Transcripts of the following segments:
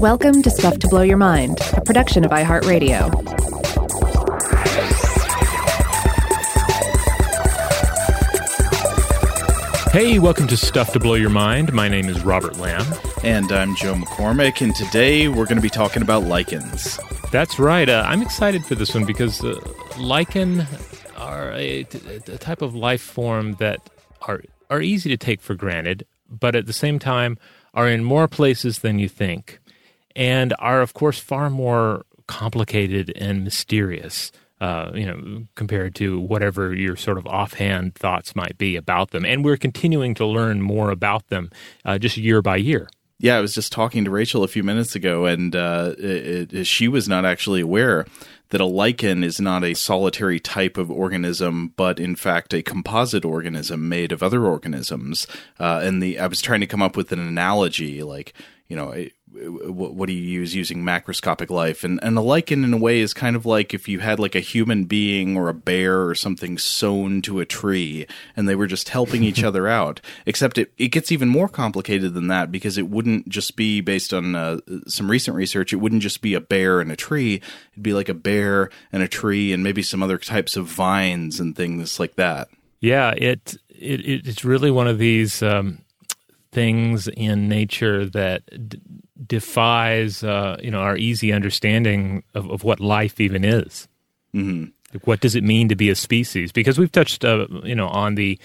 Welcome to Stuff to Blow Your Mind, a production of iHeartRadio. Hey, welcome to Stuff to Blow Your Mind. My name is Robert Lamb. And I'm Joe McCormick, and today we're going to be talking about lichens. That's right. Uh, I'm excited for this one because uh, lichen are a, a type of life form that are are easy to take for granted, but at the same time are in more places than you think, and are of course far more complicated and mysterious. Uh, you know, compared to whatever your sort of offhand thoughts might be about them, and we're continuing to learn more about them uh, just year by year. Yeah, I was just talking to Rachel a few minutes ago, and uh, it, it, she was not actually aware that a lichen is not a solitary type of organism, but in fact a composite organism made of other organisms. Uh, and the I was trying to come up with an analogy, like you know, what do you use using macroscopic life? And and a lichen in a way is kind of like if you had like a human being or a bear or something sewn to a tree and they were just helping each other out. Except it, it gets even more complicated than that because it wouldn't just be based on uh, some recent research. It wouldn't just be a bear and a tree. It'd be like a bear and a tree and maybe some other types of vines and things like that. Yeah it, it it's really one of these um, things in nature that d- defies uh, you know our easy understanding of, of what life even is. Mm-hmm. Like what does it mean to be a species? Because we've touched uh, you know on the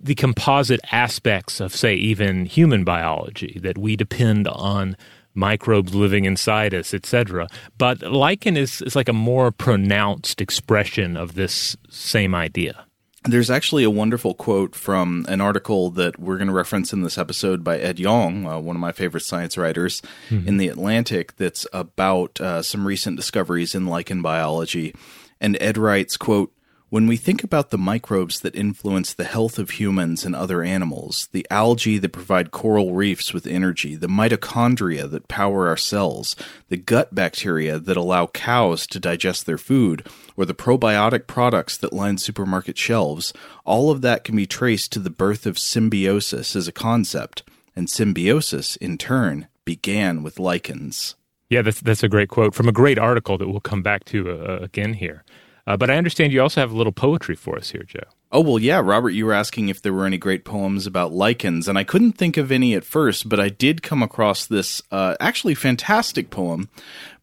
the composite aspects of say even human biology that we depend on microbes living inside us, etc. But lichen is, is like a more pronounced expression of this same idea. There's actually a wonderful quote from an article that we're going to reference in this episode by Ed Yong, uh, one of my favorite science writers mm-hmm. in the Atlantic, that's about uh, some recent discoveries in lichen biology. And Ed writes, quote, when we think about the microbes that influence the health of humans and other animals, the algae that provide coral reefs with energy, the mitochondria that power our cells, the gut bacteria that allow cows to digest their food, or the probiotic products that line supermarket shelves, all of that can be traced to the birth of symbiosis as a concept, and symbiosis, in turn, began with lichens. Yeah, that's, that's a great quote from a great article that we'll come back to uh, again here. Uh, but I understand you also have a little poetry for us here, Joe. Oh, well, yeah, Robert, you were asking if there were any great poems about lichens, and I couldn't think of any at first, but I did come across this uh, actually fantastic poem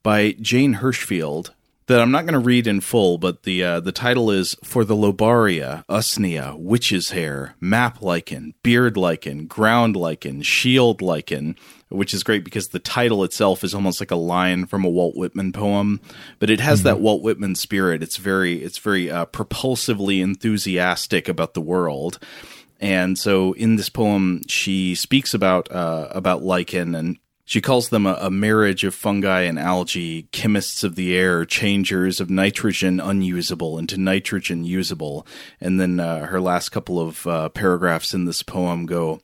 by Jane Hirshfield that I'm not going to read in full, but the uh, the title is For the Lobaria, Usnea, Witch's Hair, Map Lichen, Beard Lichen, Ground Lichen, Shield Lichen, which is great because the title itself is almost like a line from a Walt Whitman poem, but it has mm-hmm. that Walt Whitman spirit. It's very it's very uh, propulsively enthusiastic about the world. And so in this poem, she speaks about uh, about lichen and she calls them a, a, marriage of fungi and algae, chemists of the air, changers of nitrogen unusable into nitrogen usable. And then uh, her last couple of uh, paragraphs in this poem go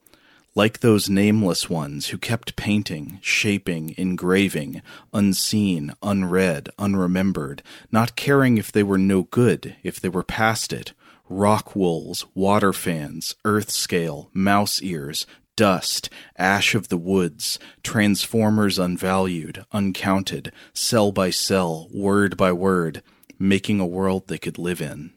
like those nameless ones who kept painting, shaping, engraving, unseen, unread, unremembered, not caring if they were no good, if they were past it. Rock wools, water fans, earth scale, mouse ears, dust, ash of the woods, transformers unvalued, uncounted, cell by cell, word by word, making a world they could live in.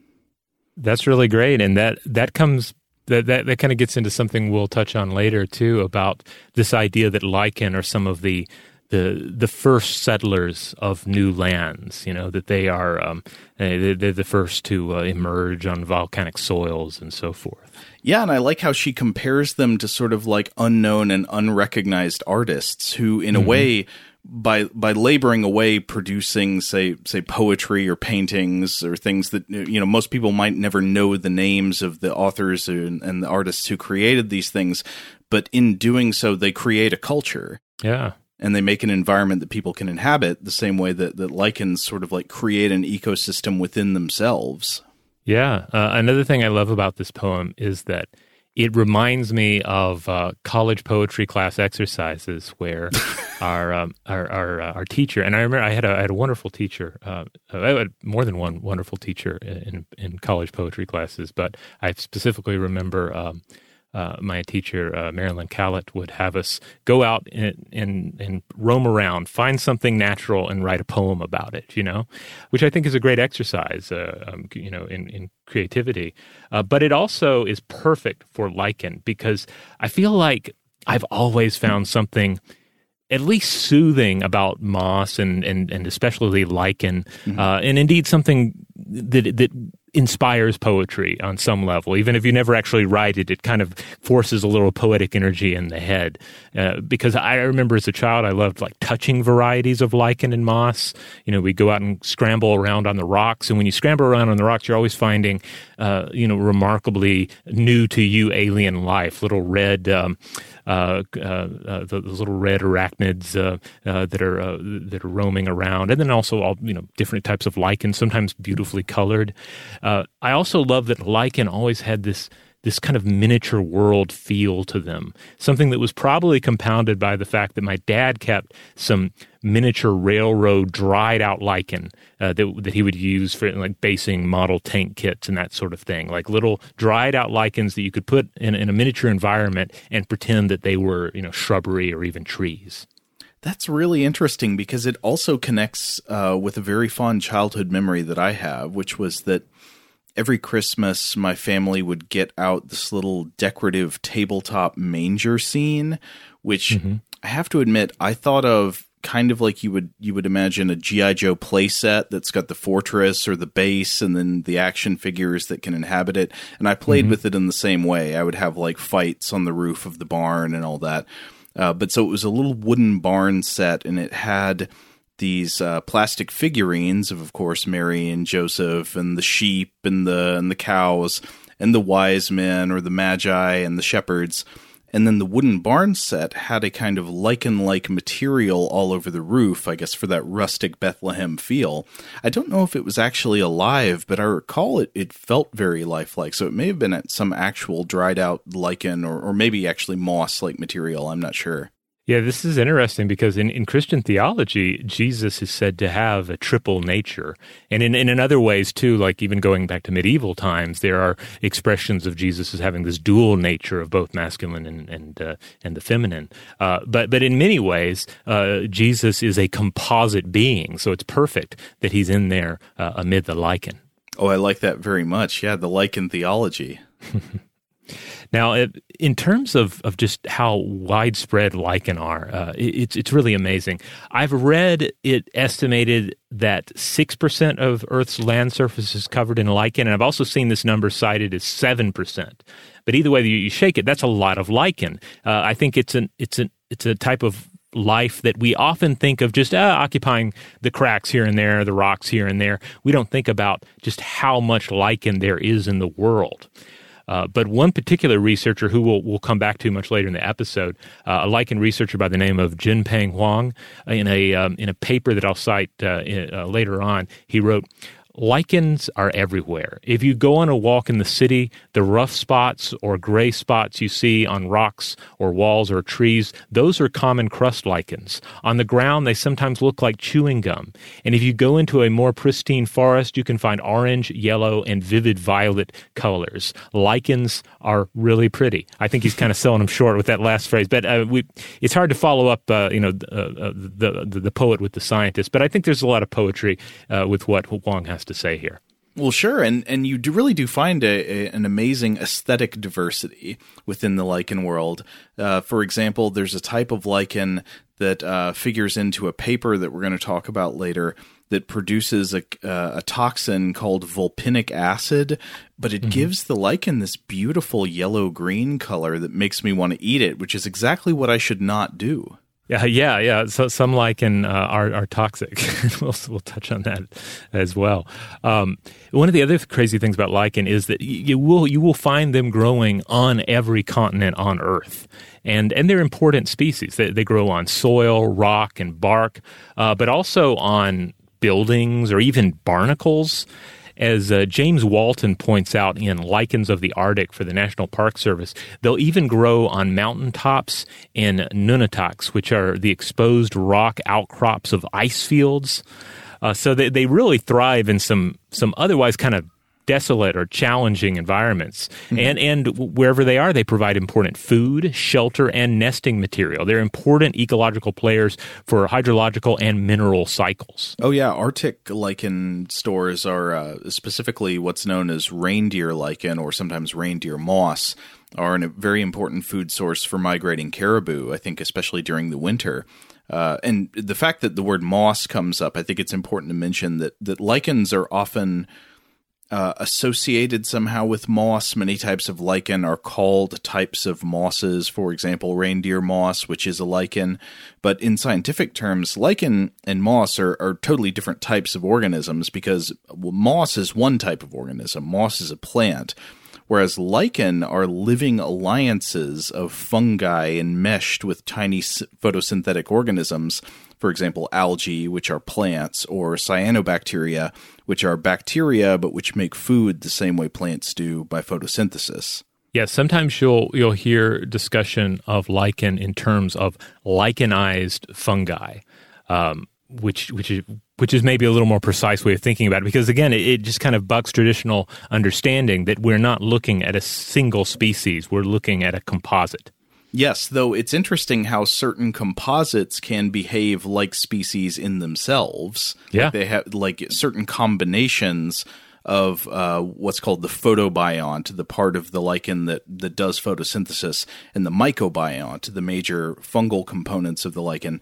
That's really great. And that, that comes that, that, that kind of gets into something we'll touch on later too about this idea that lichen are some of the the the first settlers of new lands. You know that they are um, eh, they're the first to uh, emerge on volcanic soils and so forth. Yeah, and I like how she compares them to sort of like unknown and unrecognized artists who, in mm-hmm. a way, by by laboring away producing say say poetry or paintings or things that you know most people might never know the names of the authors and, and the artists who created these things but in doing so they create a culture yeah and they make an environment that people can inhabit the same way that, that lichens sort of like create an ecosystem within themselves yeah uh, another thing i love about this poem is that it reminds me of uh, college poetry class exercises where our, um, our our uh, our teacher and I remember I had a I had a wonderful teacher. Uh, I had more than one wonderful teacher in in college poetry classes, but I specifically remember um, uh, my teacher uh, Marilyn Callett would have us go out and, and, and roam around, find something natural, and write a poem about it. You know, which I think is a great exercise. Uh, um, you know, in, in creativity, uh, but it also is perfect for lichen because I feel like I've always found something at least soothing about moss and and, and especially lichen, mm-hmm. uh, and indeed something that that inspires poetry on some level. Even if you never actually write it, it kind of forces a little poetic energy in the head. Uh, because I remember as a child, I loved like touching varieties of lichen and moss. You know, we go out and scramble around on the rocks, and when you scramble around on the rocks, you're always finding, uh, you know, remarkably new to you alien life, little red. Um, Uh, uh, uh, those little red arachnids that are that are roaming around, and then also all you know different types of lichen, sometimes beautifully colored. I also love that lichen always had this this kind of miniature world feel to them. Something that was probably compounded by the fact that my dad kept some miniature railroad dried out lichen uh, that, that he would use for like basing model tank kits and that sort of thing. Like little dried out lichens that you could put in, in a miniature environment and pretend that they were, you know, shrubbery or even trees. That's really interesting because it also connects uh, with a very fond childhood memory that I have, which was that every Christmas, my family would get out this little decorative tabletop manger scene, which mm-hmm. I have to admit, I thought of kind of like you would you would imagine a GI Joe playset that's got the fortress or the base and then the action figures that can inhabit it and I played mm-hmm. with it in the same way I would have like fights on the roof of the barn and all that uh, but so it was a little wooden barn set and it had these uh, plastic figurines of, of course, Mary and Joseph, and the sheep, and the and the cows, and the wise men or the magi and the shepherds. And then the wooden barn set had a kind of lichen like material all over the roof, I guess, for that rustic Bethlehem feel. I don't know if it was actually alive, but I recall it, it felt very lifelike. So it may have been at some actual dried out lichen or, or maybe actually moss like material. I'm not sure. Yeah, this is interesting because in, in Christian theology, Jesus is said to have a triple nature. And in, in, in other ways, too, like even going back to medieval times, there are expressions of Jesus as having this dual nature of both masculine and, and, uh, and the feminine. Uh, but, but in many ways, uh, Jesus is a composite being. So it's perfect that he's in there uh, amid the lichen. Oh, I like that very much. Yeah, the lichen theology. Now, in terms of, of just how widespread lichen are, uh, it's it's really amazing. I've read it estimated that six percent of Earth's land surface is covered in lichen, and I've also seen this number cited as seven percent. But either way you shake it, that's a lot of lichen. Uh, I think it's an it's an it's a type of life that we often think of just uh, occupying the cracks here and there, the rocks here and there. We don't think about just how much lichen there is in the world. Uh, but one particular researcher who we'll, we'll come back to much later in the episode, uh, a lichen researcher by the name of Jen-Pan Huang, in a um, in a paper that I'll cite uh, in, uh, later on, he wrote, lichens are everywhere. If you go on a walk in the city, the rough spots or gray spots you see on rocks or walls or trees, those are common crust lichens. On the ground, they sometimes look like chewing gum. And if you go into a more pristine forest, you can find orange, yellow, and vivid violet colors. Lichens are really pretty. I think he's kind of selling them short with that last phrase, but uh, we, it's hard to follow up, uh, you know, uh, uh, the, the, the poet with the scientist. But I think there's a lot of poetry uh, with what Huang has to say here. Well, sure, and and you do really do find a, a, an amazing aesthetic diversity within the lichen world. Uh, for example, there's a type of lichen that uh, figures into a paper that we're going to talk about later that produces a, uh, a toxin called vulpinic acid, but it mm-hmm. gives the lichen this beautiful yellow green color that makes me want to eat it, which is exactly what I should not do. Yeah, yeah, yeah. So some lichen uh, are are toxic. we'll we'll touch on that as well. Um, one of the other crazy things about lichen is that you will you will find them growing on every continent on Earth, and and they're important species. They, they grow on soil, rock, and bark, uh, but also on buildings or even barnacles. As uh, James Walton points out in Lichens of the Arctic for the National Park Service, they'll even grow on mountaintops and nunataks, which are the exposed rock outcrops of ice fields. Uh, so they, they really thrive in some some otherwise kind of desolate or challenging environments. Mm-hmm. And, and wherever they are, they provide important food, shelter, and nesting material. They're important ecological players for hydrological and mineral cycles. Oh, yeah. Arctic lichen stores are uh, specifically what's known as reindeer lichen or sometimes reindeer moss are a very important food source for migrating caribou, I think, especially during the winter. Uh, and the fact that the word moss comes up, I think it's important to mention that, that lichens are often uh, associated somehow with moss. Many types of lichen are called types of mosses. For example, reindeer moss, which is a lichen. But in scientific terms, lichen and moss are, are totally different types of organisms because moss is one type of organism. Moss is a plant whereas lichen are living alliances of fungi enmeshed with tiny photosynthetic organisms, for example, algae, which are plants, or cyanobacteria, which are bacteria but which make food the same way plants do by photosynthesis. Yeah, sometimes you'll you'll hear discussion of lichen in terms of lichenized fungi, um, which which is which is maybe a little more precise way of thinking about it because again it, it, just kind of bucks traditional understanding that we're not looking at a single species we're looking at a composite yes though it's interesting how certain composites can behave like species in themselves yeah like they have like certain combinations of uh, what's called the photobiont, the part of the lichen that, that does photosynthesis, and the mycobiont, the major fungal components of the lichen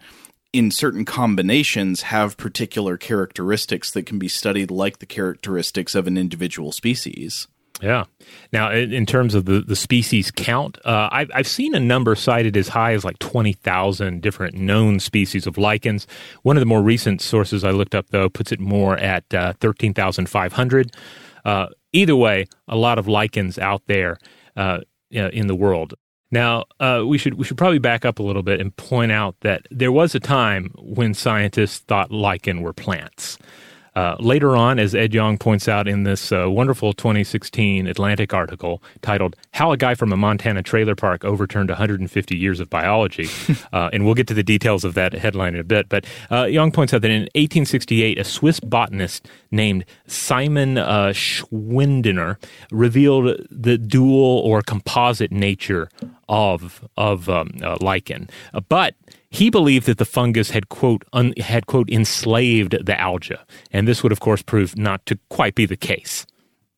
in certain combinations have particular characteristics that can be studied like the characteristics of an individual species. Yeah. Now, in terms of the, the species count, uh, I've, I've seen a number cited as high as like 20,000 different known species of lichens. One of the more recent sources I looked up, though, puts it more at uh, 13,500. Uh, either way, a lot of lichens out there uh, in the world. Now, uh, we should we should probably back up a little bit and point out that there was a time when scientists thought lichen were plants. Uh, later on, as Ed Yong points out in this uh, wonderful 2016 Atlantic article titled "How a Guy from a Montana Trailer Park Overturned 150 Years of Biology," uh, and we'll get to the details of that headline in a bit. But uh, Yong points out that in 1868, a Swiss botanist named Simon uh, Schwendener revealed the dual or composite nature of of um, uh, lichen, but he believed that the fungus had quote un, had quote enslaved the alga, and this would of course prove not to quite be the case.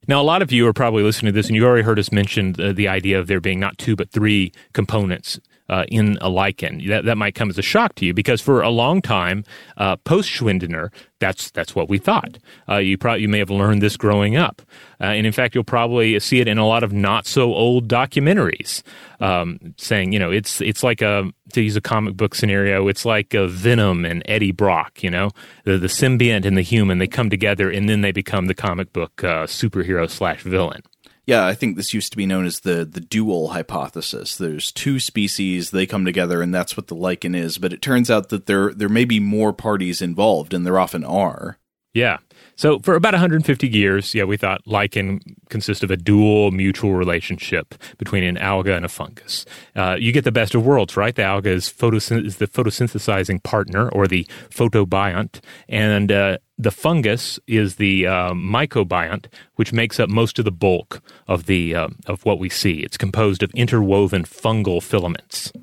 Now, a lot of you are probably listening to this, and you've already heard us mention the, the idea of there being not two but three components uh, in a lichen. That, that might come as a shock to you because for a long time, uh, post Schwendener, that's that's what we thought. Uh, you probably you may have learned this growing up, uh, and in fact, you'll probably see it in a lot of not so old documentaries, um, saying you know it's it's like a to use a comic book scenario, it's like a Venom and Eddie Brock. You know, the the symbiont and the human they come together, and then they become the comic book uh, superhero slash villain. Yeah, I think this used to be known as the the dual hypothesis. There's two species, they come together, and that's what the lichen is. But it turns out that there there may be more parties involved, and there often are. Yeah. So for about 150 years, yeah, we thought lichen consists of a dual mutual relationship between an alga and a fungus. Uh, you get the best of worlds, right? The alga is, photosynth- is the photosynthesizing partner or the photobiont, and uh, the fungus is the uh, mycobiont, which makes up most of the bulk of the uh, of what we see. It's composed of interwoven fungal filaments.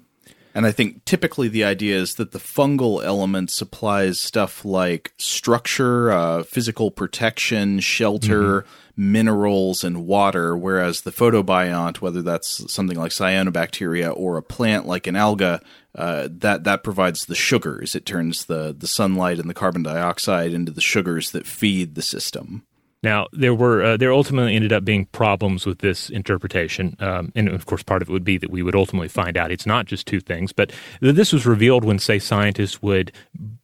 And I think typically the idea is that the fungal element supplies stuff like structure, uh, physical protection, shelter, mm-hmm. minerals, and water, whereas the photobiont, whether that's something like cyanobacteria or a plant like an alga, uh, that that provides the sugars. It turns the the sunlight and the carbon dioxide into the sugars that feed the system. Now there were uh, there ultimately ended up being problems with this interpretation, um, and of course part of it would be that we would ultimately find out it's not just two things. But this was revealed when, say, scientists would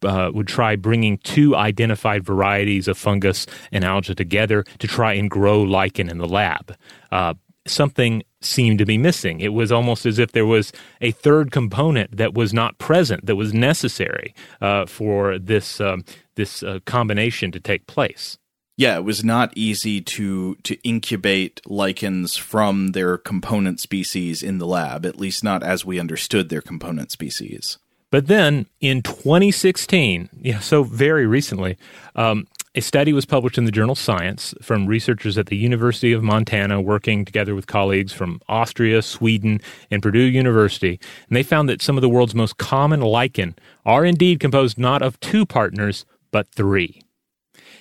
uh, would try bringing two identified varieties of fungus and algae together to try and grow lichen in the lab. Uh, something seemed to be missing. It was almost as if there was a third component that was not present, that was necessary uh, for this um, this uh, combination to take place yeah, it was not easy to to incubate lichens from their component species in the lab, at least not as we understood their component species. But then in 2016, yeah, so very recently, um, a study was published in the journal Science from researchers at the University of Montana working together with colleagues from Austria, Sweden, and Purdue University. And they found that some of the world's most common lichen are indeed composed not of two partners, but three.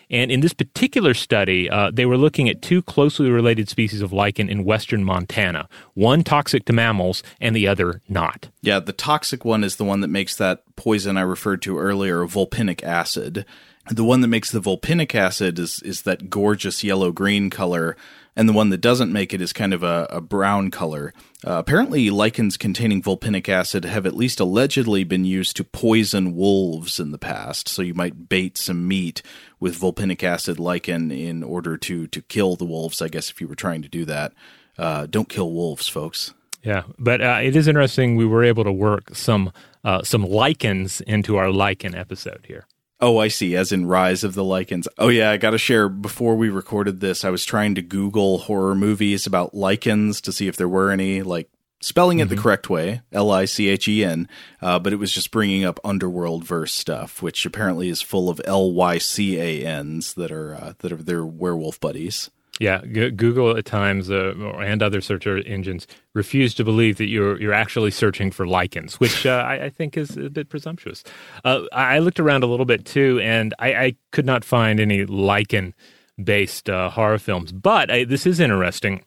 And in this particular study, uh, they were looking at two closely related species of lichen in western Montana, one toxic to mammals and the other not. Yeah, the toxic one is the one that makes that poison I referred to earlier, vulpinic acid. The one that makes the vulpinic acid is is that gorgeous yellow green color, and the one that doesn't make it is kind of a, a brown color. Uh, apparently, lichens containing vulpinic acid have at least allegedly been used to poison wolves in the past. So you might bait some meat with vulpinic acid lichen in order to to kill the wolves. I guess if you were trying to do that, uh, don't kill wolves, folks. Yeah, but uh, it is interesting. We were able to work some uh, some lichens into our lichen episode here. Oh, I see. As in Rise of the Lichens. Oh, yeah. I got to share. Before we recorded this, I was trying to Google horror movies about lichens to see if there were any, like spelling it mm-hmm. the correct way, L I C H E N. Uh, but it was just bringing up underworld verse stuff, which apparently is full of L Y C A N's that are uh, that are their werewolf buddies. Yeah, G- Google at times uh, and other search engines refuse to believe that you're you're actually searching for lichens, which uh, I, I, think is a bit presumptuous. Uh, I looked around a little bit too, and I, I could not find any lichen based uh, horror films. But I, this is interesting.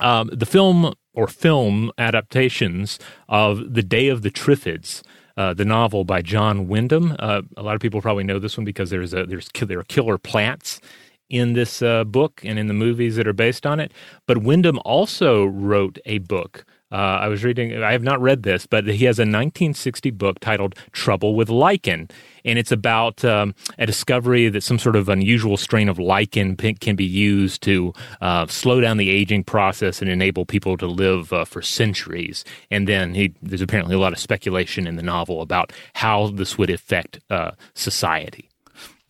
Um, the film or film adaptations of The Day of the Triffids. Uh, the novel by John Wyndham. Uh, a lot of people probably know this one because there's a, there's there are killer plants in this uh, book and in the movies that are based on it. But Wyndham also wrote a book. Uh, I was reading, I have not read this, but he has a 1960 book titled Trouble with Lichen. And it's about um, a discovery that some sort of unusual strain of lichen can be used to uh, slow down the aging process and enable people to live uh, for centuries. And then he, there's apparently a lot of speculation in the novel about how this would affect uh, society.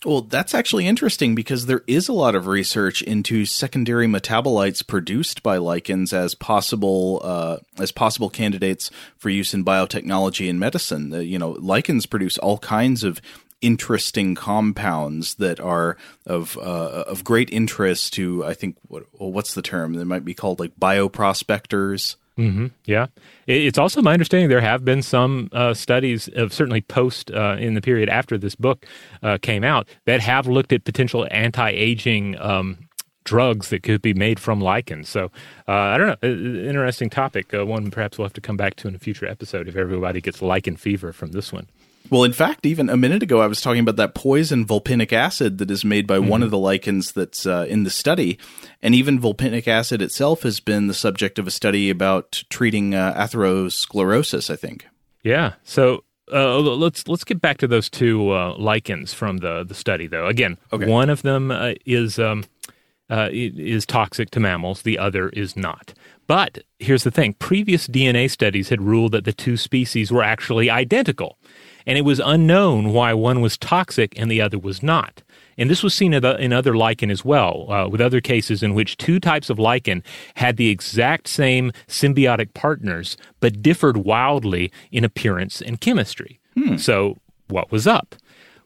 Well, that's actually interesting because there is a lot of research into secondary metabolites produced by lichens as possible uh, as possible candidates for use in biotechnology and medicine. Uh, you know, lichens produce all kinds of interesting compounds that are of uh, of great interest to I think what what's the term? They might be called like bioprospectors. Mm-hmm. Yeah, it's also my understanding there have been some uh, studies of certainly post uh, in the period after this book uh, came out that have looked at potential anti-aging um, drugs that could be made from lichens. So uh, I don't know, interesting topic. Uh, one perhaps we'll have to come back to in a future episode if everybody gets lichen fever from this one. Well, in fact, even a minute ago, I was talking about that poison vulpinic acid that is made by mm-hmm. one of the lichens that's uh, in the study. And even vulpinic acid itself has been the subject of a study about treating uh, atherosclerosis, I think. Yeah. So uh, let's let's get back to those two uh, lichens from the, the study, though. Again, okay. one of them uh, is um, uh, is toxic to mammals, the other is not. But here's the thing: previous DNA studies had ruled that the two species were actually identical and it was unknown why one was toxic and the other was not. And this was seen in other lichen as well, uh, with other cases in which two types of lichen had the exact same symbiotic partners, but differed wildly in appearance and chemistry. Hmm. So, what was up?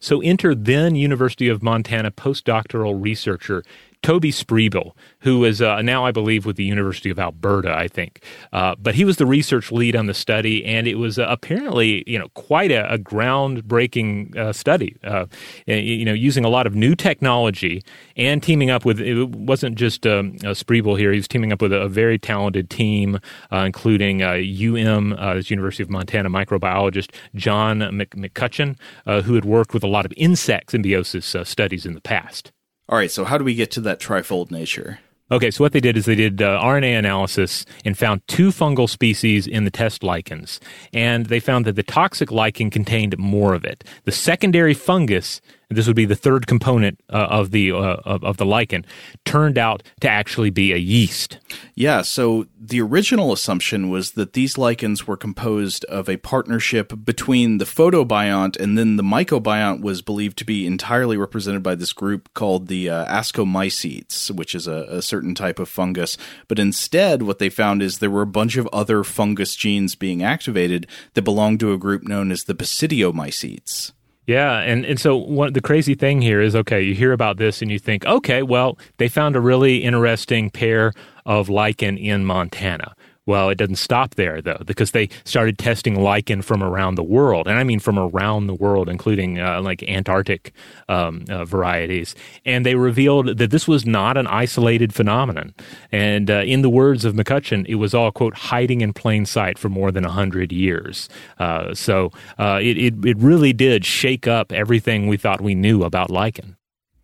So, enter then University of Montana postdoctoral researcher Toby Spribille, who is uh, now, I believe, with the University of Alberta, I think. Uh, but he was the research lead on the study, and it was uh, apparently, you know, quite a, a groundbreaking uh, study. Uh, you know, using a lot of new technology and teaming up with. It wasn't just um, Spribille here; he was teaming up with a, a very talented team, uh, including UM, the University of Montana microbiologist John McCutcheon, who had worked with a lot of insect symbiosis studies in the past. All right, so how do we get to that trifold nature? Okay, so what they did is they did uh, RNA analysis and found two fungal species in the test lichens. And they found that the toxic lichen contained more of it. The secondary fungus this would be the third component uh, of the uh, of, of, the lichen, turned out to actually be a yeast. Yeah, so the original assumption was that these lichens were composed of a partnership between the photobiont and then the mycobiont was believed to be entirely represented by this group called the uh, ascomycetes, which is a, a certain type of fungus. But instead, what they found is there were a bunch of other fungus genes being activated that belonged to a group known as the basidiomycetes. Yeah, and, and so the crazy thing here is okay, you hear about this and you think, okay, well, they found a really interesting pair of lichen in Montana. Well, it doesn't stop there though, because they started testing lichen from around the world, and I mean from around the world, including uh, like Antarctic um, uh, varieties. And they revealed that this was not an isolated phenomenon. And uh, in the words of McCutcheon, it was all quote hiding in plain sight for more than hundred years. Uh, so uh, it, it it really did shake up everything we thought we knew about lichen.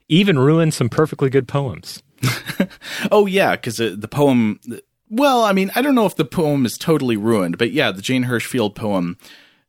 Even ruined some perfectly good poems. oh yeah, because uh, the poem well, I mean, I don't know if the poem is totally ruined, but yeah, the Jane Hirshfield poem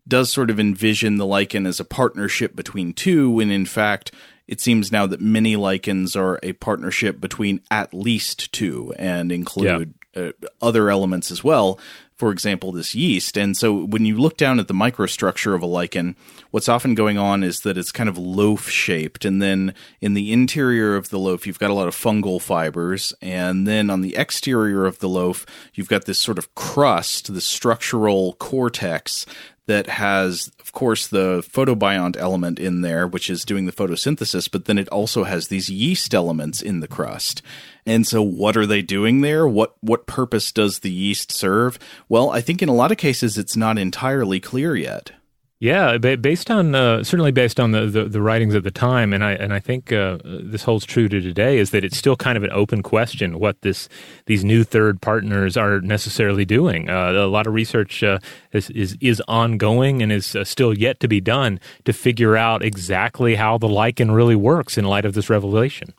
does sort of envision the lichen as a partnership between two, when in fact, it seems now that many lichens are a partnership between at least two and include yeah. uh, other elements as well for example, this yeast. And so when you look down at the microstructure of a lichen, what's often going on is that it's kind of loaf shaped. And then in the interior of the loaf, you've got a lot of fungal fibers. And then on the exterior of the loaf, you've got this sort of crust, the structural cortex that has, of course, the photobiont element in there, which is doing the photosynthesis, but then it also has these yeast elements in the crust. And so what are they doing there? What what purpose does the yeast serve? Well, I think in a lot of cases it's not entirely clear yet. Yeah, based on uh, certainly based on the, the, the, writings at the time, and I and I think uh, this holds true to today, is that it's still kind of an open question what this these new third partners are necessarily doing. Uh, a lot of research uh, is, is, is ongoing and is uh, still yet to be done to figure out exactly how the lichen really works in light of this revelation.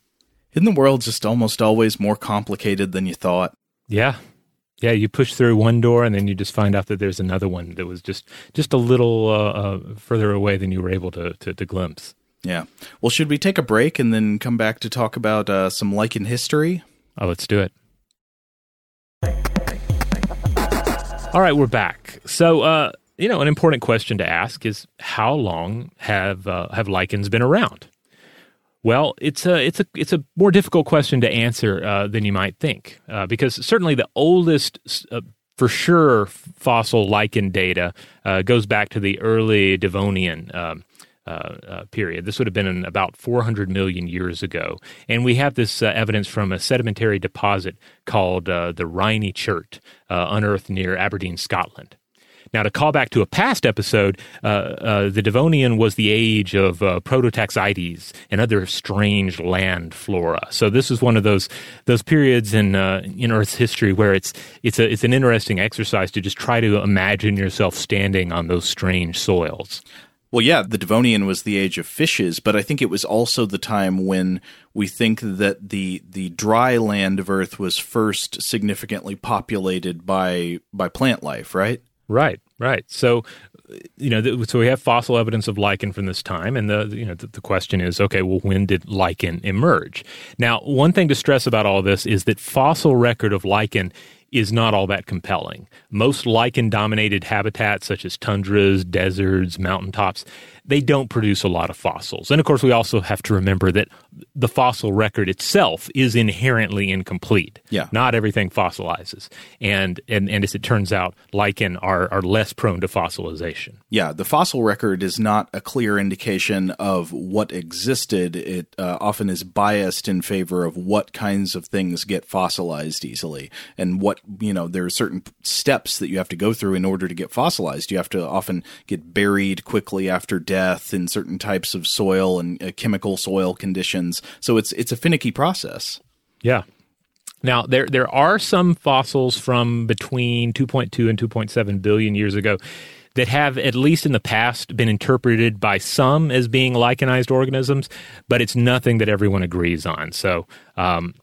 Isn't the world just almost always more complicated than you thought? Yeah, yeah, you push through one door and then you just find out that there's another one that was just just a little uh, uh, further away than you were able to, to, to glimpse. Yeah. Well, should we take a break and then come back to talk about uh, some lichen history? Oh, let's do it. All right, we're back. So, uh, you know, an important question to ask is how long have uh, have lichens been around? Well, it's a it's a it's a more difficult question to answer uh, than you might think, uh, because certainly the oldest, uh, for sure, fossil lichen data uh, goes back to the early Devonian. Um, uh, uh, period. This would have been about 400 million years ago. And we have this evidence from a sedimentary deposit called the Rhynie Chert, unearthed near Aberdeen, Scotland. Now, to call back to a past episode, uh, uh, the Devonian was the age of uh, Prototaxites and other strange land flora. So this is one of those those periods in uh, in Earth's history where it's it's a it's an interesting exercise to just try to imagine yourself standing on those strange soils. Well, yeah, the Devonian was the age of fishes, but I think it was also the time when we think that the the dry land of Earth was first significantly populated by by plant life, right? Right, right. So, you know, so we have fossil evidence of lichen from this time, and the you know the, the, question is, okay, well, when did lichen emerge? Now, one thing to stress about all this is that fossil record of lichen is not all that compelling. Most lichen dominated habitats, such as tundras, deserts, mountaintops, they don't produce a lot of fossils. And of course, we also have to remember that the fossil record itself is inherently incomplete. Yeah. Not everything fossilizes. And, and, and as it turns out, lichen are, are less prone to fossilization. Yeah, the fossil record is not a clear indication of what existed. It uh, often is biased in favor of what kinds of things get fossilized easily and what, you know, there are certain steps that you have to go through in order to get fossilized. You have to often get buried quickly after death in certain types of soil and uh, chemical soil conditions. So it's it's a finicky process. Yeah. Now there there are some fossils from between 2.2 and 2.7 billion years ago that have at least in the past been interpreted by some as being lichenized organisms, but it's nothing that everyone agrees on. So um,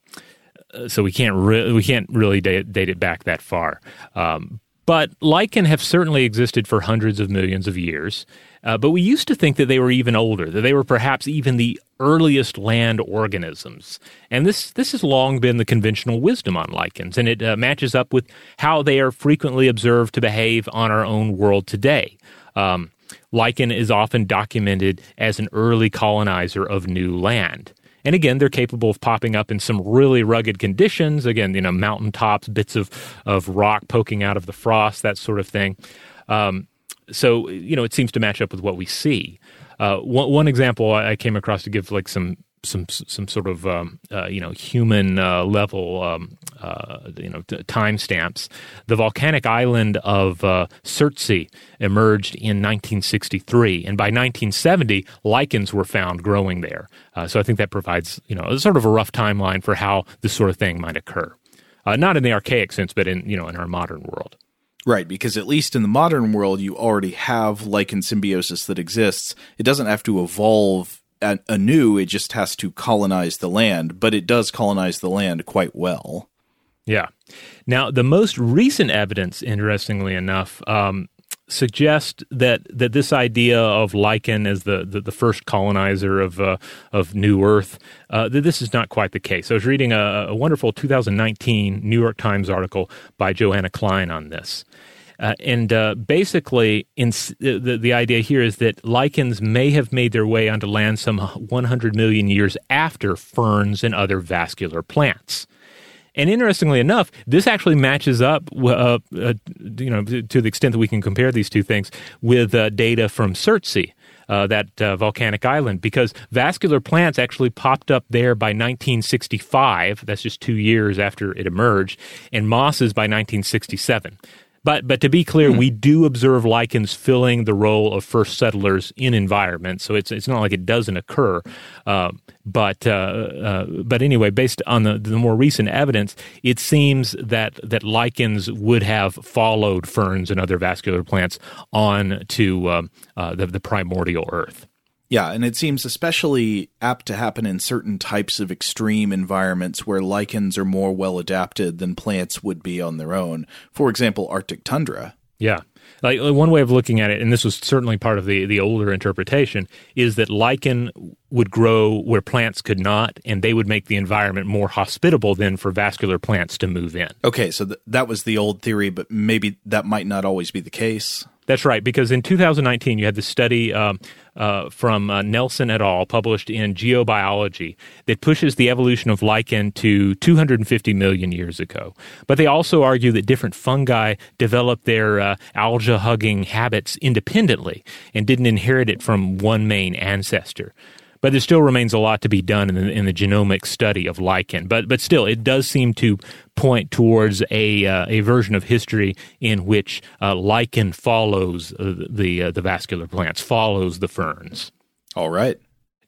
so we can't re- we can't really date, date, it back that far. Um, but lichen have certainly existed for hundreds of millions of years. Uh, but we used to think that they were even older, that they were perhaps even the earliest land organisms. And this, this has long been the conventional wisdom on lichens, and it uh, matches up with how they are frequently observed to behave on our own world today. Um, lichen is often documented as an early colonizer of new land. And again, they're capable of popping up in some really rugged conditions. Again, you know, mountaintops, bits of, of rock poking out of the frost, that sort of thing. Um, so you know, it seems to match up with what we see. Uh, one, one example I came across to give like some some some sort of um, uh, you know human uh, level um, uh, you know t- timestamps. The volcanic island of uh, Surtsey emerged in 1963, and by 1970, lichens were found growing there. Uh, so I think that provides you know sort of a rough timeline for how this sort of thing might occur. Uh, not in the archaic sense, but in you know in our modern world. Right, because at least in the modern world, you already have lichen symbiosis that exists. It doesn't have to evolve anew, it just has to colonize the land, but it does colonize the land quite well. Yeah. Now, the most recent evidence, interestingly enough, um, suggests that that this idea of lichen as the, the, the first colonizer of uh, of New Earth uh, that this is not quite the case. I was reading a, a, wonderful 2019 New York Times article by Joanna Klein on this. Uh, and uh, basically, in, the, the idea here is that lichens may have made their way onto land some 100 million years after ferns and other vascular plants. And interestingly enough, this actually matches up, uh, uh, you know, to the extent that we can compare these two things with uh, data from Surtsey. Uh, that uh, volcanic island because vascular plants actually popped up there by 1965. That's just two years after it emerged, and mosses by 1967. But but to be clear, mm-hmm. we do observe lichens filling the role of first settlers in environments. So it's it's not like it doesn't occur. Uh, but uh, uh, but anyway, based on the, the more recent evidence, it seems that that lichens would have followed ferns and other vascular plants on to um, uh, the, the primordial Earth. Yeah, and it seems especially apt to happen in certain types of extreme environments where lichens are more well adapted than plants would be on their own. For example, Arctic tundra. Yeah. Like one way of looking at it, and this was certainly part of the, the older interpretation, is that lichen would grow where plants could not, and they would make the environment more hospitable then for vascular plants to move in. Okay, so th- that was the old theory, but maybe that might not always be the case. That's right, because in 2019 you had the study um, uh, from uh, Nelsen et al. published in Geobiology that pushes the evolution of lichen to 250 million years ago. But they also argue that different fungi developed their uh, alga hugging habits independently and didn't inherit it from one main ancestor but there still remains a lot to be done in the, in the genomic study of lichen. But but still, it does seem to point towards a uh, a version of history in which uh, lichen follows uh, the uh, the vascular plants, follows the ferns. All right.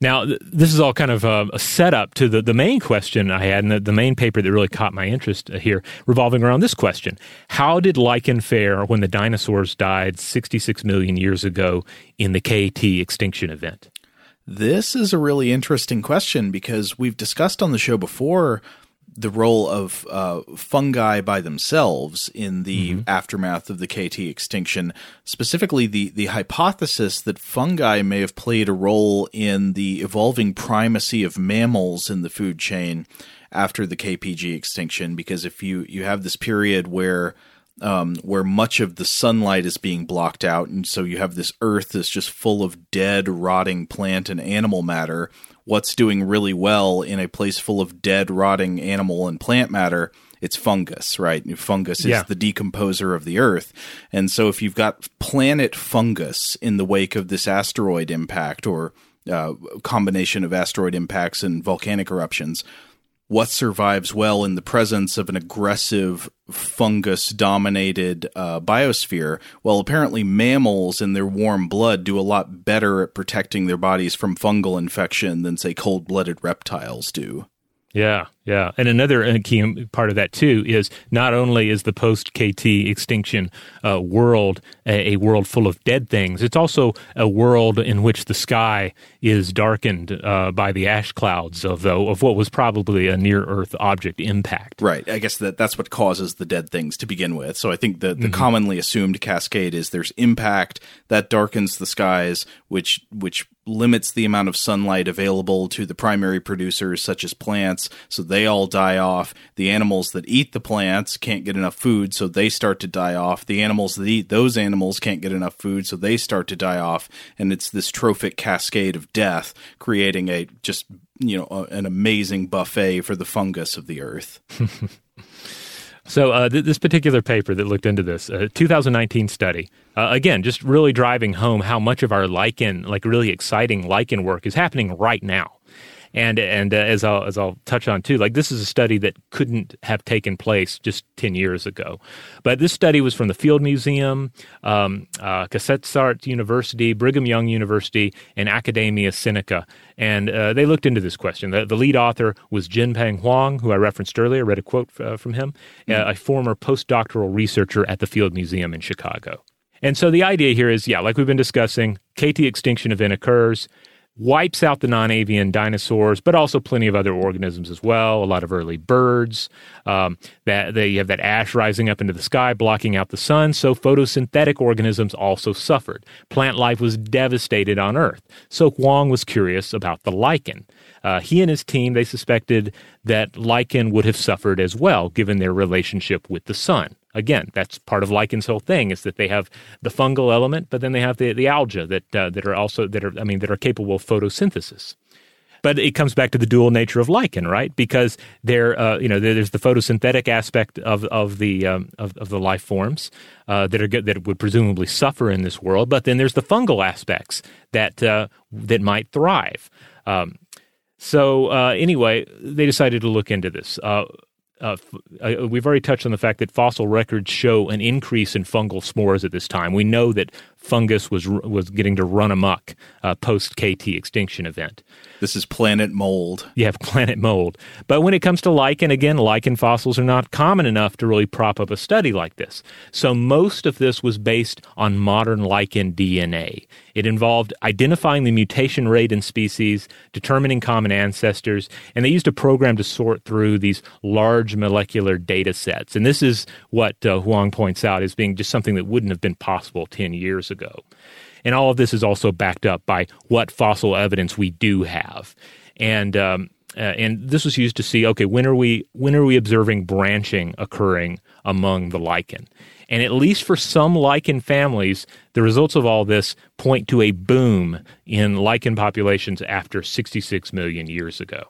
Now, th- this is all kind of uh, a setup to the, the main question I had, and the, the main paper that really caught my interest here, revolving around this question How did lichen fare when the dinosaurs died 66 million years ago in the KT extinction event? This is a really interesting question because we've discussed on the show before the role of uh, fungi by themselves in the mm-hmm. aftermath of the KT extinction. Specifically, the the hypothesis that fungi may have played a role in the evolving primacy of mammals in the food chain after the KPG extinction. Because if you you have this period where um, where much of the sunlight is being blocked out, and so you have this earth that's just full of dead, rotting plant and animal matter. What's doing really well in a place full of dead, rotting animal and plant matter? It's fungus, right? Fungus is yeah. the decomposer of the earth. And so if you've got planet fungus in the wake of this asteroid impact or uh, combination of asteroid impacts and volcanic eruptions, what survives well in the presence of an aggressive fungus dominated uh, biosphere. Well, apparently, mammals in their warm blood do a lot better at protecting their bodies from fungal infection than, say, cold blooded reptiles do. Yeah, yeah. And another uh, key part of that, too, is not only is the post KT extinction uh, world a, a, world full of dead things, it's also a world in which the sky is darkened uh, by the ash clouds of, the, of what was probably a near Earth object impact. Right. I guess that that's what causes the dead things to begin with. So I think the, the mm-hmm. commonly assumed cascade is there's impact that darkens the skies, which which limits the amount of sunlight available to the primary producers, such as plants, so they all die off. The animals that eat the plants can't get enough food, so they start to die off. The animals that eat those animals can't get enough food, so they start to die off. And it's this trophic cascade of death, creating a just, you know, an amazing buffet for the fungus of the earth. So uh, th- this particular paper that looked into this, uh, 2019 study, uh, again, just really driving home how much of our lichen, like really exciting lichen work, is happening right now. And and uh, as I'll as I'll touch on too, like this is a study that couldn't have taken place just ten years ago, but this study was from the Field Museum, um, uh, Kasetsart University, Brigham Young University, and Academia Sinica, and uh, they looked into this question. The, the, lead author was Jen-Pan Huang, who I referenced earlier. I read a quote uh, from him, mm-hmm. a former postdoctoral researcher at the Field Museum in Chicago. And so the idea here is, yeah, like we've been discussing, KT extinction event occurs wipes out the non avian dinosaurs, but also plenty of other organisms as well. A lot of early birds. Um, that they have that ash rising up into the sky, blocking out the sun. So photosynthetic organisms also suffered. Plant life was devastated on Earth. So Huang was curious about the lichen. Uh, he and his team they suspected that lichen would have suffered as well, given their relationship with the sun again, that's part of lichen's whole thing is that they have the fungal element, but then they have the, the algae that uh, that are also that are I mean that are capable of photosynthesis. But it comes back to the dual nature of lichen, right? Because there, uh, you know, there's the photosynthetic aspect of of the um, of, of, the life forms uh, that are that would presumably suffer in this world, but then there's the fungal aspects that uh, that might thrive. Um, so uh, anyway, they decided to look into this. Uh, uh, uh, we've already touched on the fact that fossil records show an increase in fungal spores at this time. We know that fungus was was getting to run amok uh, post KT extinction event. This is planet mold. You have planet mold. But when it comes to lichen, again, lichen fossils are not common enough to really prop up a study like this. So most of this was based on modern lichen DNA. It involved identifying the mutation rate in species, determining common ancestors, and they used a program to sort through these large molecular data sets. And this is what uh, Huang points out as being just something that wouldn't have been possible 10 years ago. And all of this is also backed up by what fossil evidence we do have. And um, uh, and this was used to see okay when are we when are we observing branching occurring among the lichen and at least for some lichen families the results of all this point to a boom in lichen populations after 66 million years ago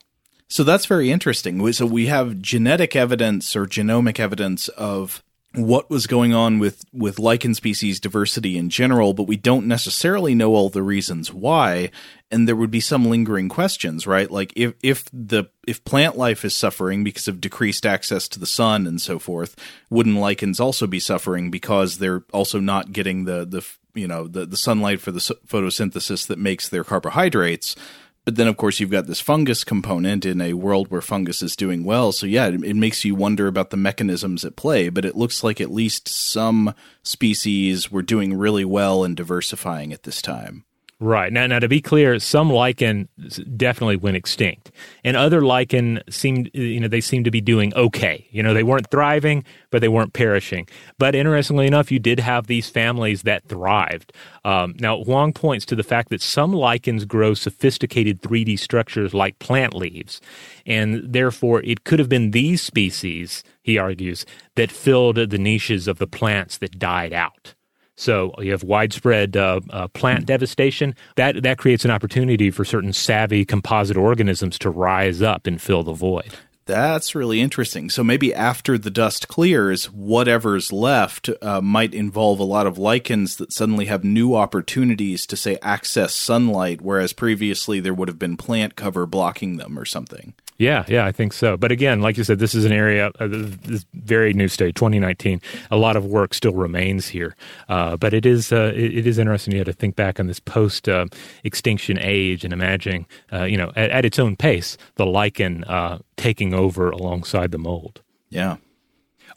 so that's very interesting so we have genetic evidence or genomic evidence of what was going on with with lichen species diversity in general, but we don't necessarily know all the reasons why, and there would be some lingering questions, right? Like if if the if plant life is suffering because of decreased access to the sun and so forth, wouldn't lichens also be suffering because they're also not getting the the you know the the sunlight for the photosynthesis that makes their carbohydrates? But then, of course, you've got this fungus component in a world where fungus is doing well. So, yeah, it, it, makes you wonder about the mechanisms at play. But it looks like at least some species were doing really well in diversifying at this time. Right. Now, now to be clear, some lichen definitely went extinct, and other lichen seemed, you know, they seemed to be doing okay. You know, they weren't thriving, but they weren't perishing. But interestingly enough, you did have these families that thrived. Um, now, Huang points to the fact that some lichens grow sophisticated 3D structures like plant leaves, and therefore it could have been these species, he argues, that filled the niches of the plants that died out. So you have widespread uh, uh, plant devastation. That that creates an opportunity for certain savvy composite organisms to rise up and fill the void. That's really interesting. So maybe after the dust clears, whatever's left uh, might involve a lot of lichens that suddenly have new opportunities to, say, access sunlight, whereas previously there would have been plant cover blocking them or something. Yeah, yeah, I think so. But again, like you said, this is an area, uh, this very new state, 2019. A lot of work still remains here, uh, but it is uh, it, it is interesting yeah, to think back on this post uh, extinction age and imagining, uh, you know, at, at, its own pace, the lichen uh, taking over alongside the mold. Yeah.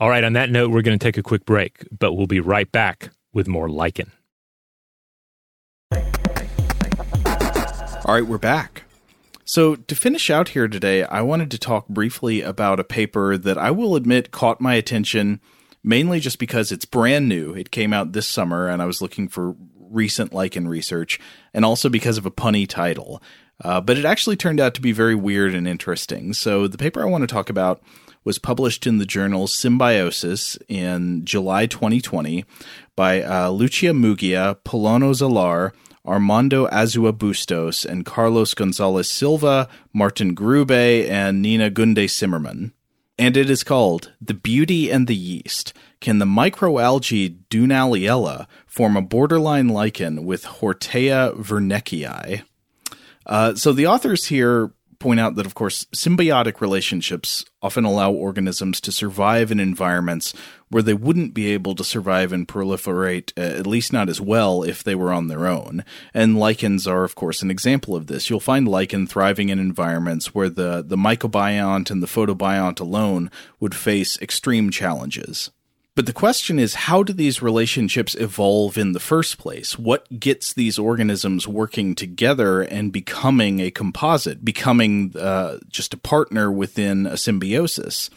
All right. On that note, we're going to take a quick break, but we'll be right back with more lichen. All right, we're back. So, to finish out here today, I wanted to talk briefly about a paper that I will admit caught my attention mainly just because it's brand new. It came out this summer, and I was looking for recent lichen research, and also because of a punny title. Uh, but it actually turned out to be very weird and interesting. So, the paper I want to talk about was published in the journal Symbiosis in July 2020 by uh, Lucia Muggia, Polona Zalar, Armando Azua Bustos, and Carlos Gonzalez Silva, Martin Grube, and Nina Gunde Zimmerman. and it is called The Beauty and the Yeast. Can the microalgae Dunaliella form a borderline lichen with Hortaea werneckii? Uh, so the authors here point out that, of course, symbiotic relationships often allow organisms to survive in environments where they wouldn't be able to survive and proliferate, uh, at least not as well, if they were on their own. And lichens are, of course, an example of this. You'll find lichen thriving in environments where the, the mycobiont and the photobiont alone would face extreme challenges. But the question is how do these relationships evolve in the first place? What gets these organisms working together and becoming a composite, becoming uh, just a partner within a symbiosis?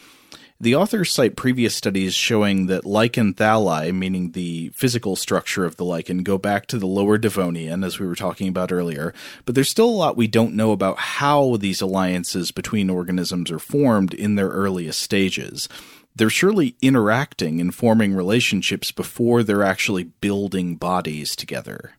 The authors cite previous studies showing that lichen thalli, meaning the physical structure of the lichen, go back to the lower Devonian, as we were talking about earlier, but there's still a lot we don't know about how these alliances between organisms are formed in their earliest stages they're surely interacting and forming relationships before they're actually building bodies together.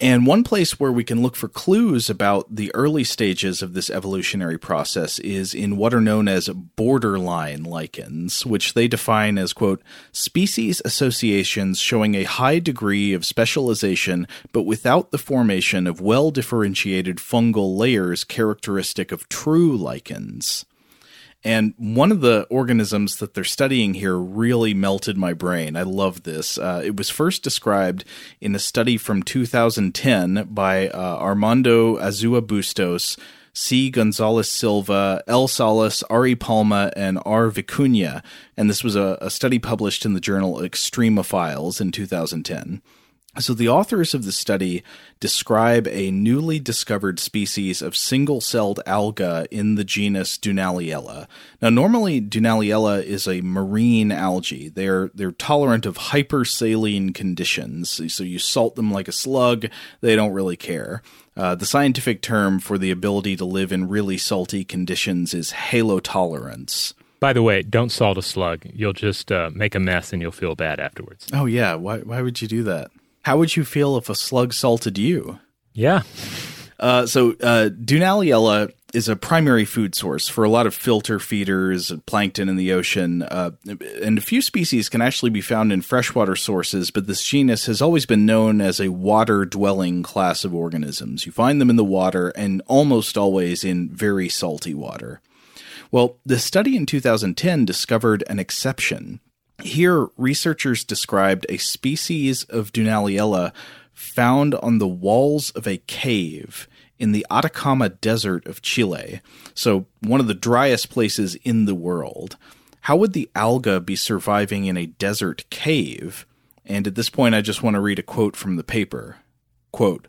And one place where we can look for clues about the early stages of this evolutionary process is in what are known as borderline lichens, which they define as, quote, species associations showing a high degree of specialization but without the formation of well differentiated fungal layers characteristic of true lichens. And one of the organisms that they're studying here really melted my brain. I love this. Uh, it was first described in a study from 2010 by uh, Armando Azua Bustos, C. Gonzalez Silva, L. Salas, Ari Palma, and R. Vicuña. And this was a, a study published in the journal Extremophiles in 2010. So, the authors of the study describe a newly discovered species of single celled alga in the genus Dunaliella. Now, normally, Dunaliella is a marine algae. They're, they're tolerant of hypersaline conditions. So, you salt them like a slug, they don't really care. Uh, the scientific term for the ability to live in really salty conditions is halotolerance. By the way, don't salt a slug. You'll just uh, make a mess and you'll feel bad afterwards. Oh, yeah. Why, why would you do that? How would you feel if a slug salted you? Yeah. Uh, so, uh, Dunaliella is a primary food source for a lot of filter feeders, plankton in the ocean, uh, and a few species can actually be found in freshwater sources, but this genus has always been known as a water dwelling class of organisms. You find them in the water and almost always in very salty water. Well, the study in 2010 discovered an exception. Here, researchers described a species of Dunaliella found on the walls of a cave in the Atacama Desert of Chile, so one of the driest places in the world. How would the alga be surviving in a desert cave? And at this point, I just want to read a quote from the paper. Quote,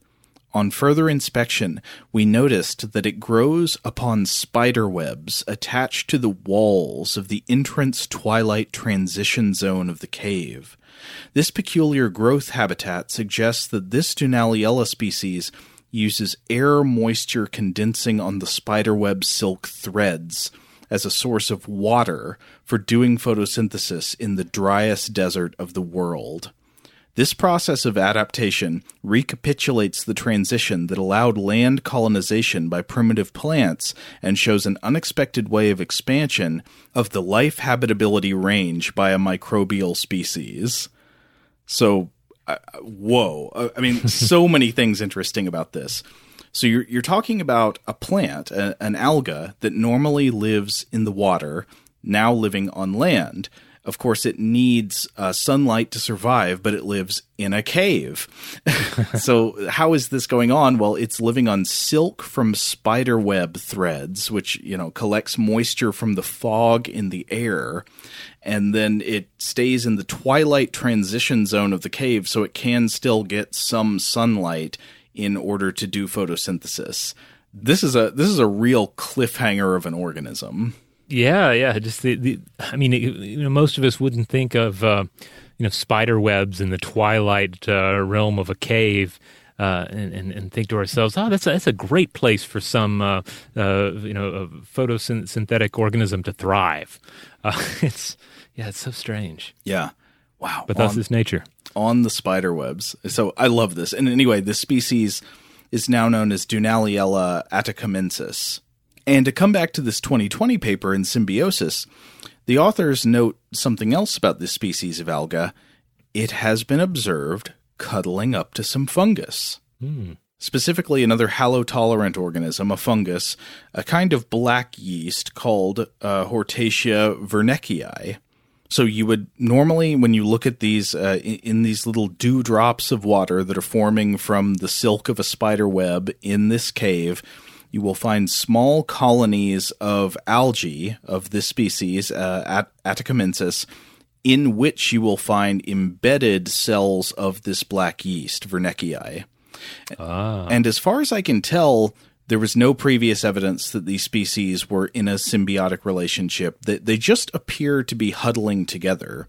on further inspection, we noticed that it grows upon spider webs attached to the walls of the entrance twilight transition zone of the cave. This peculiar growth habitat suggests that this Dunaliella species uses air moisture condensing on the spiderweb silk threads as a source of water for doing photosynthesis in the driest desert of the world. This process of adaptation recapitulates the transition that allowed land colonization by primitive plants and shows an unexpected way of expansion of the life habitability range by a microbial species. So, uh, whoa. I mean, so many things interesting about this. So you're you're talking about a plant, a, an alga that normally lives in the water, now living on land. Of course, it needs uh, sunlight to survive, but it lives in a cave. so, how is this going on? Well, it's living on silk from spider web threads, which, you know, collects moisture from the fog in the air. And then it stays in the twilight transition zone of the cave so it can still get some sunlight in order to do photosynthesis. This is a this is a real cliffhanger of an organism. Yeah, yeah. Just the, the I mean, you know, most of us wouldn't think of uh, you know spider webs in the twilight uh, realm of a cave. Uh, and, and, and, think to ourselves, oh, that's a, that's a great place for some, uh, uh, you know, photosynthetic organism to thrive. Uh, it's yeah, it's so strange. Yeah, wow. But that's its nature on the spider webs. So I love this. And anyway, this species is now known as Dunaliella atacamensis. And to come back to this 2020 paper in Symbiosis, The authors note something else about this species of alga. It has been observed cuddling up to some fungus. Specifically, another halotolerant organism, a fungus, a kind of black yeast called uh, Hortaea werneckii. So you would normally, when you look at these uh, in, in these little dewdrops of water that are forming from the silk of a spider web in this cave, you will find small colonies of algae of this species, uh, At- Atacamensis, in which you will find embedded cells of this black yeast, Werneckii. And as far as I can tell, there was no previous evidence that these species were in a symbiotic relationship. That they just appear to be huddling together.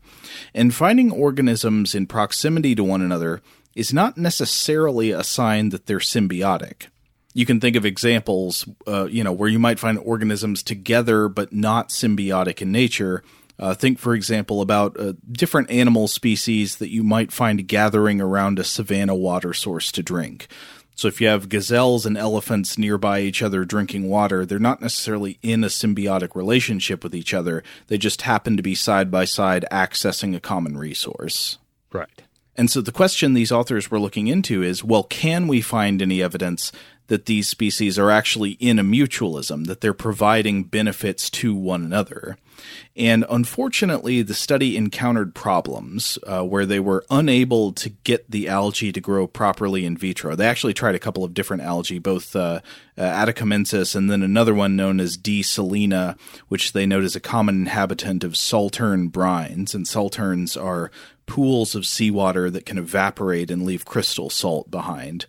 And finding organisms in proximity to one another is not necessarily a sign that they're symbiotic. You can think of examples, uh, you know, where you might find organisms together but not symbiotic in nature. Uh, think, for example, about uh, different animal species that you might find gathering around a savanna water source to drink. So, if you have gazelles and elephants nearby each other drinking water, they're not necessarily in a symbiotic relationship with each other. They just happen to be side by side accessing a common resource. Right. And so the question these authors were looking into is well, can we find any evidence that these species are actually in a mutualism, that they're providing benefits to one another? And unfortunately, the study encountered problems uh, where they were unable to get the algae to grow properly in vitro. They actually tried a couple of different algae, both uh, uh, and then another one known as D. salina, which they note is a common inhabitant of saltern brines. And salterns are pools of seawater that can evaporate and leave crystal salt behind.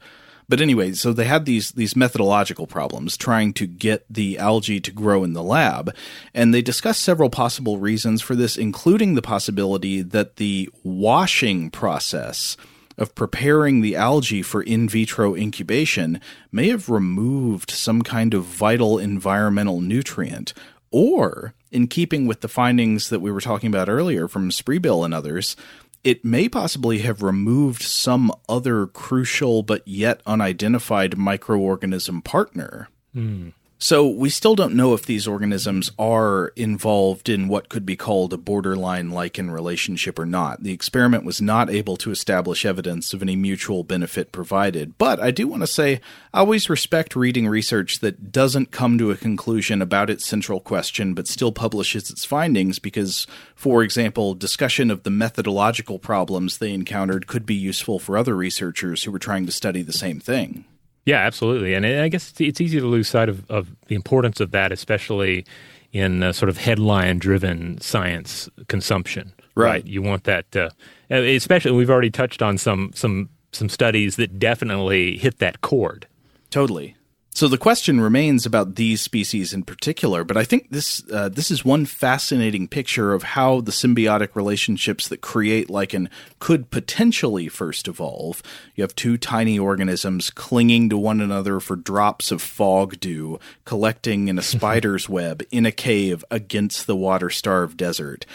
But anyway, so they had these these methodological problems trying to get the algae to grow in the lab, and they discussed several possible reasons for this, including the possibility that the washing process of preparing the algae for in vitro incubation may have removed some kind of vital environmental nutrient, or in keeping with the findings that we were talking about earlier from Spribille and others, it may possibly have removed some other crucial but yet unidentified microorganism partner. Hmm. So we still don't know if these organisms are involved in what could be called a borderline lichen relationship or not. The experiment was not able to establish evidence of any mutual benefit provided. But I do want to say I always respect reading research that doesn't come to a conclusion about its central question but still publishes its findings because, for example, discussion of the methodological problems they encountered could be useful for other researchers who were trying to study the same thing. Yeah, absolutely. And I guess it's, it's easy to lose sight of, of the importance of that, especially in uh, sort of headline driven science consumption. Right. You want that, uh, especially we've already touched on some some some studies that definitely hit that chord. Totally. So the question remains about these species in particular, but I think this uh, this is one fascinating picture of how the symbiotic relationships that create lichen could potentially first evolve. You have two tiny organisms clinging to one another for drops of fog dew, collecting in a spider's web in a cave against the water-starved desert.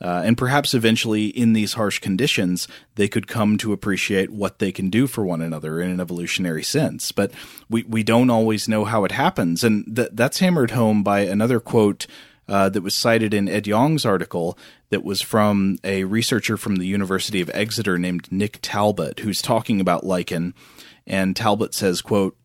Uh, and perhaps eventually, in these harsh conditions, they could come to appreciate what they can do for one another in an evolutionary sense. But we, we don't always know how it happens. And th- that's hammered home by another quote uh, that was cited in Ed Yong's article that was from a researcher from the University of Exeter named Nick Talbot, who's talking about lichen. And Talbot says, quote,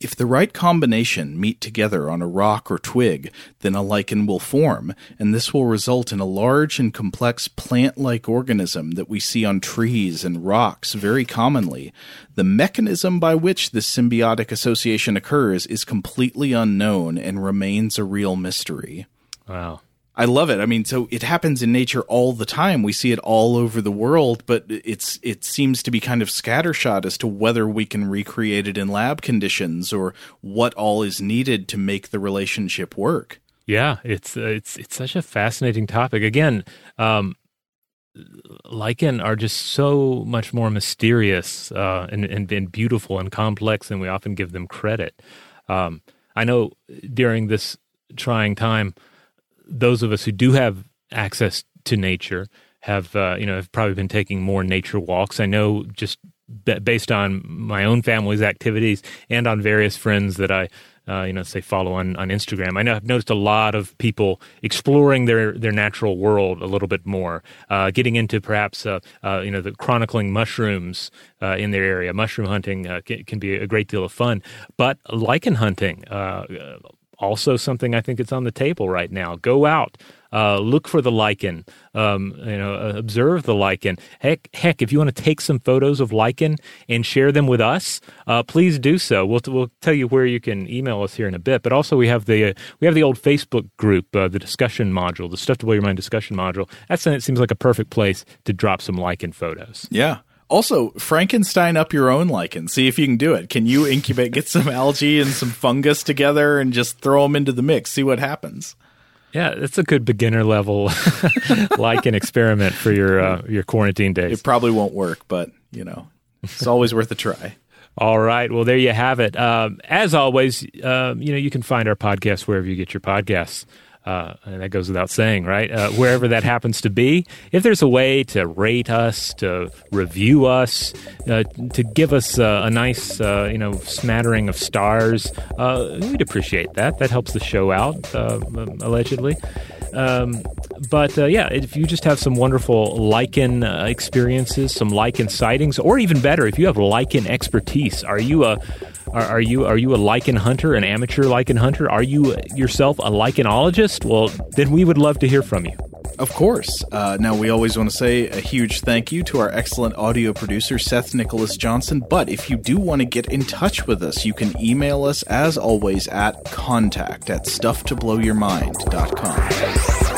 if the right combination meet together on a rock or twig, then a lichen will form, and this will result in a large and complex plant like organism that we see on trees and rocks very commonly. The mechanism by which this symbiotic association occurs is completely unknown and remains a real mystery. Wow. I love it. I mean, so it happens in nature all the time. We see it all over the world, but it's it seems to be kind of scattershot as to whether we can recreate it in lab conditions or what all is needed to make the relationship work. Yeah, it's uh, it's it's such a fascinating topic. Again, um, lichen are just so much more mysterious uh, and, and and beautiful and complex than we often give them credit. Um, I know during this trying time, those of us who do have access to nature have uh, you know have probably been taking more nature walks. I know just based on my own family's activities and on various friends that I uh, you know, say follow on, on Instagram. I know I've noticed a lot of people exploring their, their natural world a little bit more, uh, getting into perhaps, uh, uh you know, the chronicling mushrooms uh, in their area. Mushroom hunting can, can, be a great deal of fun, but lichen hunting, also something I think it's on the table right now. Go out, uh, look for the lichen, um, you know, uh, observe the lichen. Heck, heck, if you want to take some photos of lichen and share them with us, uh, please do so. We'll we'll tell you where you can email us here in a bit. But also we have the uh, we have the old Facebook group, uh, the discussion module, the stuff to blow your mind discussion module. That's it seems like a perfect place to drop some lichen photos. Yeah. Also, Frankenstein up your own lichen. See if you can do it. Can you incubate, get some algae and some fungus together and just throw them into the mix? See what happens. Yeah, it's a good beginner level lichen experiment for your uh, your quarantine days. It probably won't work, but you know, it's always worth a try. All right. Well, there you have it. Um, as always, um, you know, you can find our podcast wherever you get your podcasts. Uh, and that goes without saying, right? Uh, wherever that happens to be, if there's a way to rate us, to review us, uh, to give us uh, a nice, uh, you know, smattering of stars, uh, we'd appreciate that. That helps the show out, allegedly. Um, but yeah, if you just have some wonderful lichen experiences, some lichen sightings, or even better, if you have lichen expertise, are you a are, are, you are you a lichen hunter, an amateur lichen hunter? Are you yourself a lichenologist? Well, then we would love to hear from you. Of course. Uh, now, we always want to say a huge thank you to our excellent audio producer, Seth Nicholas Johnson. But if you do want to get in touch with us, you can email us, as always, at contact at stufftoblowyourmind.com.